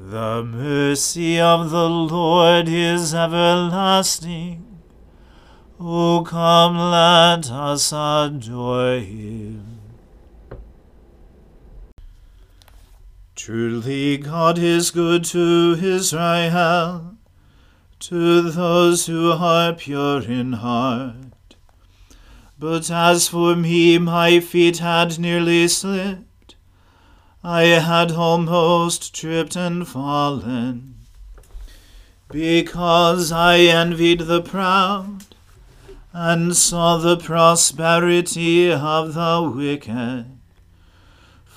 The mercy of the Lord is everlasting. O come, let us adore him. Truly God is good to Israel, to those who are pure in heart. But as for me, my feet had nearly slipped. I had almost tripped and fallen, because I envied the proud and saw the prosperity of the wicked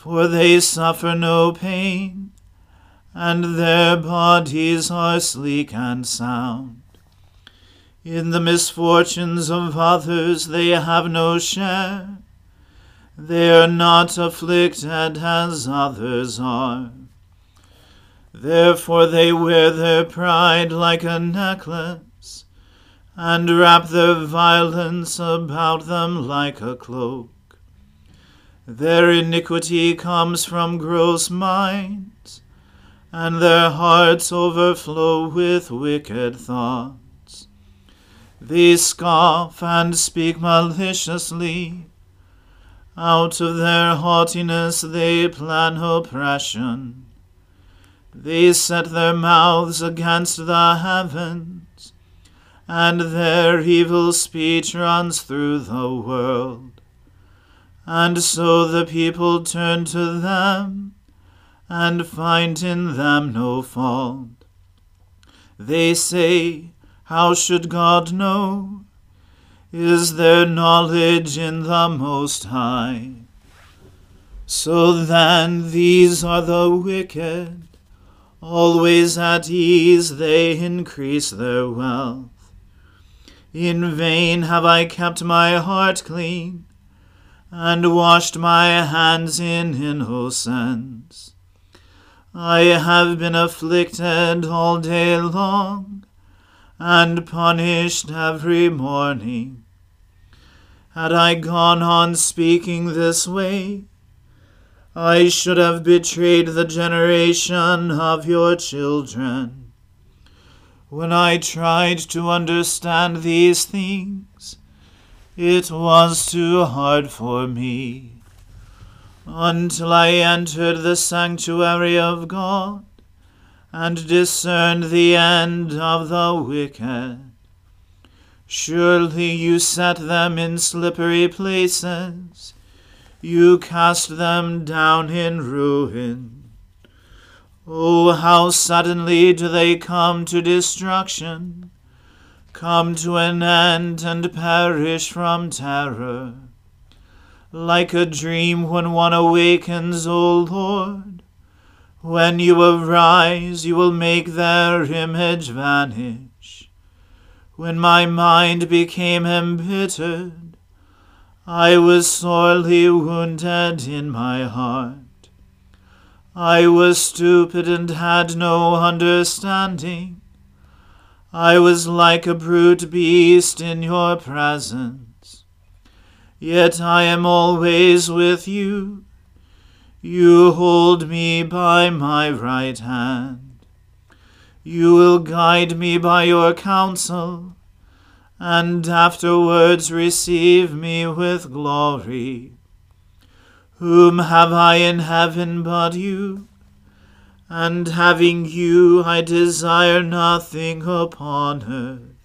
for they suffer no pain, and their bodies are sleek and sound. In the misfortunes of others they have no share. They are not afflicted as others are. Therefore they wear their pride like a necklace, and wrap their violence about them like a cloak. Their iniquity comes from gross minds, and their hearts overflow with wicked thoughts. They scoff and speak maliciously. Out of their haughtiness they plan oppression. They set their mouths against the heavens, and their evil speech runs through the world. And so the people turn to them and find in them no fault. They say, How should God know? Is there knowledge in the Most High? So then these are the wicked, always at ease they increase their wealth. In vain have I kept my heart clean and washed my hands in innocence. I have been afflicted all day long, and punished every morning. Had I gone on speaking this way, I should have betrayed the generation of your children. When I tried to understand these things, it was too hard for me. Until I entered the sanctuary of God and discerned the end of the wicked. Surely you set them in slippery places you cast them down in ruin. Oh, how suddenly do they come to destruction, come to an end and perish from terror. Like a dream when one awakens, O Lord, when you arise, you will make their image vanish. When my mind became embittered, I was sorely wounded in my heart. I was stupid and had no understanding. I was like a brute beast in your presence. Yet I am always with you. You hold me by my right hand. You will guide me by your counsel and afterwards receive me with glory. Whom have I in heaven but you? And having you, I desire nothing upon earth.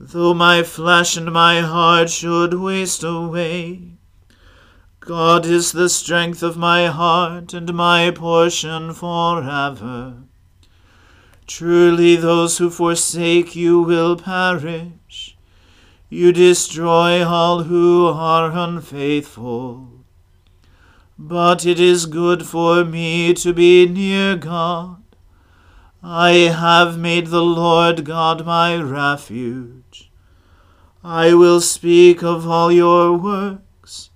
Though my flesh and my heart should waste away, God is the strength of my heart and my portion forever. Truly, those who forsake you will perish. You destroy all who are unfaithful. But it is good for me to be near God. I have made the Lord God my refuge. I will speak of all your works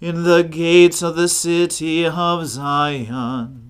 in the gates of the city of Zion.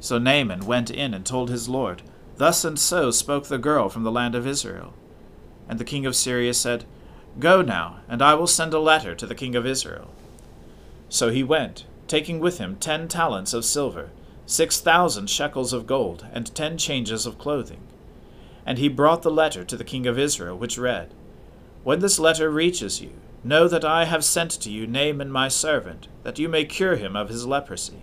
So Naaman went in and told his lord, Thus and so spoke the girl from the land of Israel. And the king of Syria said, Go now, and I will send a letter to the king of Israel. So he went, taking with him ten talents of silver, six thousand shekels of gold, and ten changes of clothing. And he brought the letter to the king of Israel, which read, When this letter reaches you, know that I have sent to you Naaman my servant, that you may cure him of his leprosy.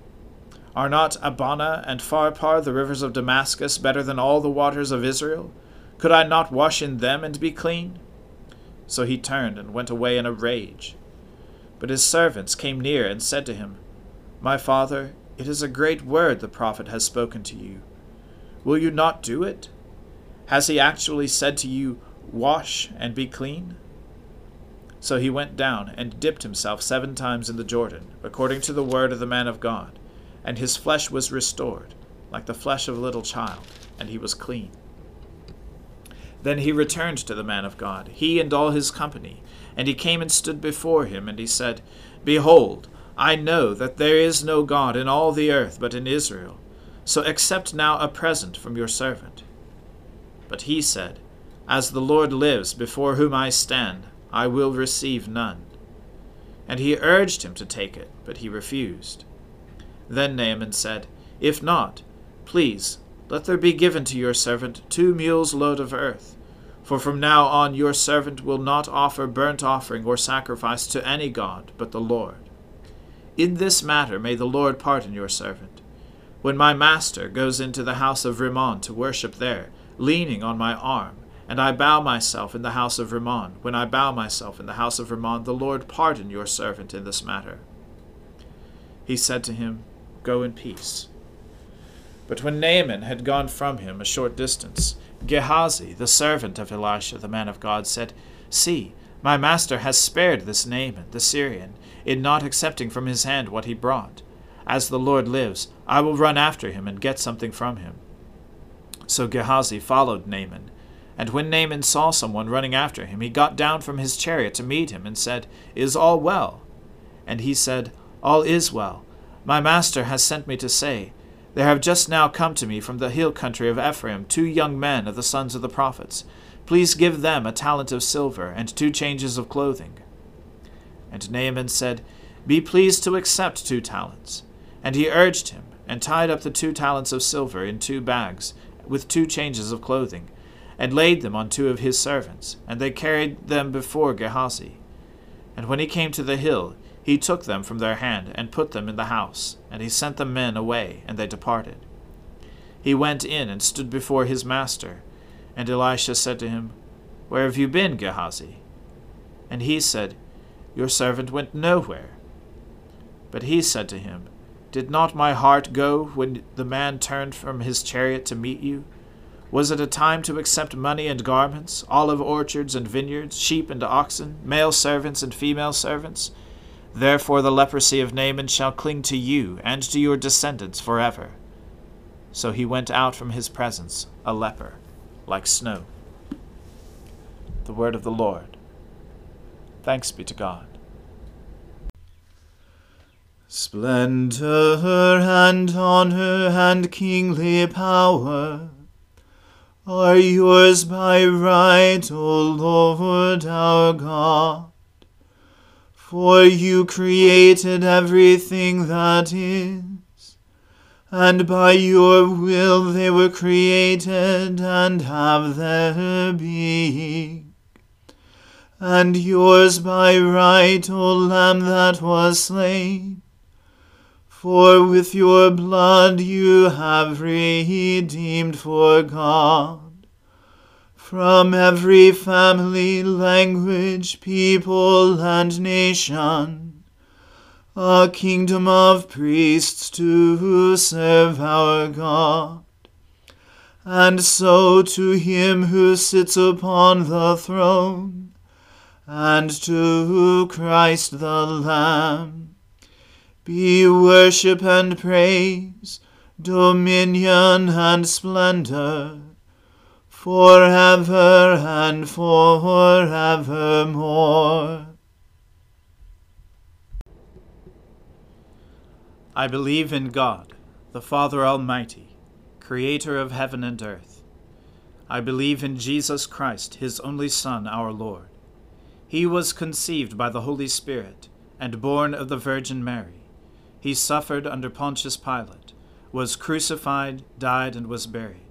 Are not Abana and Pharpar, the rivers of Damascus, better than all the waters of Israel? Could I not wash in them and be clean? So he turned and went away in a rage. But his servants came near and said to him, My father, it is a great word the prophet has spoken to you. Will you not do it? Has he actually said to you, Wash and be clean? So he went down and dipped himself seven times in the Jordan, according to the word of the man of God and his flesh was restored, like the flesh of a little child, and he was clean. Then he returned to the man of God, he and all his company, and he came and stood before him, and he said, Behold, I know that there is no God in all the earth but in Israel, so accept now a present from your servant. But he said, As the Lord lives, before whom I stand, I will receive none. And he urged him to take it, but he refused. Then Naaman said, If not, please, let there be given to your servant two mules' load of earth. For from now on your servant will not offer burnt offering or sacrifice to any god but the Lord. In this matter may the Lord pardon your servant. When my master goes into the house of Rimmon to worship there, leaning on my arm, and I bow myself in the house of Rimmon, when I bow myself in the house of Rimmon, the Lord pardon your servant in this matter. He said to him, Go in peace. But when Naaman had gone from him a short distance, Gehazi, the servant of Elisha the man of God, said, See, my master has spared this Naaman the Syrian, in not accepting from his hand what he brought. As the Lord lives, I will run after him and get something from him. So Gehazi followed Naaman. And when Naaman saw someone running after him, he got down from his chariot to meet him, and said, Is all well? And he said, All is well. My master has sent me to say, There have just now come to me from the hill country of Ephraim two young men of the sons of the prophets. Please give them a talent of silver and two changes of clothing. And Naaman said, Be pleased to accept two talents. And he urged him, and tied up the two talents of silver in two bags, with two changes of clothing, and laid them on two of his servants, and they carried them before Gehazi. And when he came to the hill, he took them from their hand, and put them in the house, and he sent the men away, and they departed. He went in and stood before his master, and Elisha said to him, Where have you been, Gehazi? And he said, Your servant went nowhere. But he said to him, Did not my heart go when the man turned from his chariot to meet you? Was it a time to accept money and garments, olive orchards and vineyards, sheep and oxen, male servants and female servants? Therefore the leprosy of Naaman shall cling to you and to your descendants forever. So he went out from his presence, a leper, like snow. The word of the Lord. Thanks be to God. Splendor and honor and kingly power are yours by right, O Lord our God. For you created everything that is, and by your will they were created and have their being. And yours by right, O Lamb that was slain, for with your blood you have redeemed for God from every family, language, people, and nation, a kingdom of priests to serve our God. And so to him who sits upon the throne, and to Christ the Lamb, be worship and praise, dominion and splendor forever and for forevermore. I believe in God, the Father Almighty, creator of heaven and earth. I believe in Jesus Christ, his only Son, our Lord. He was conceived by the Holy Spirit and born of the Virgin Mary. He suffered under Pontius Pilate, was crucified, died, and was buried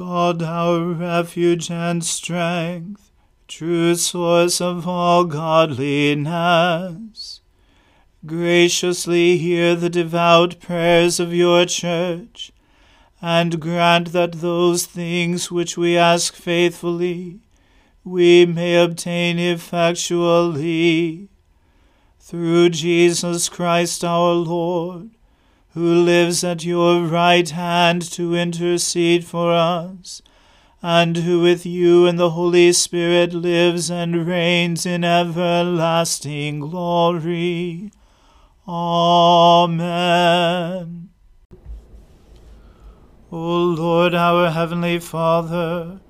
God, our refuge and strength, true source of all godliness, graciously hear the devout prayers of your church, and grant that those things which we ask faithfully we may obtain effectually. Through Jesus Christ our Lord who lives at your right hand to intercede for us, and who with you and the Holy Spirit lives and reigns in everlasting glory. Amen. O Lord, our heavenly Father,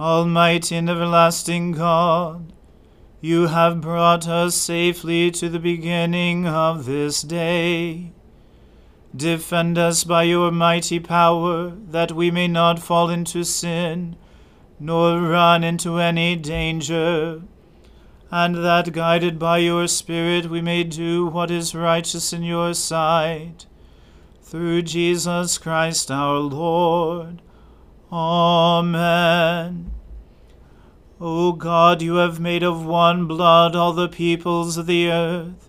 Almighty and everlasting God, you have brought us safely to the beginning of this day. Defend us by your mighty power, that we may not fall into sin, nor run into any danger, and that guided by your Spirit we may do what is righteous in your sight. Through Jesus Christ our Lord. Amen. O God, you have made of one blood all the peoples of the earth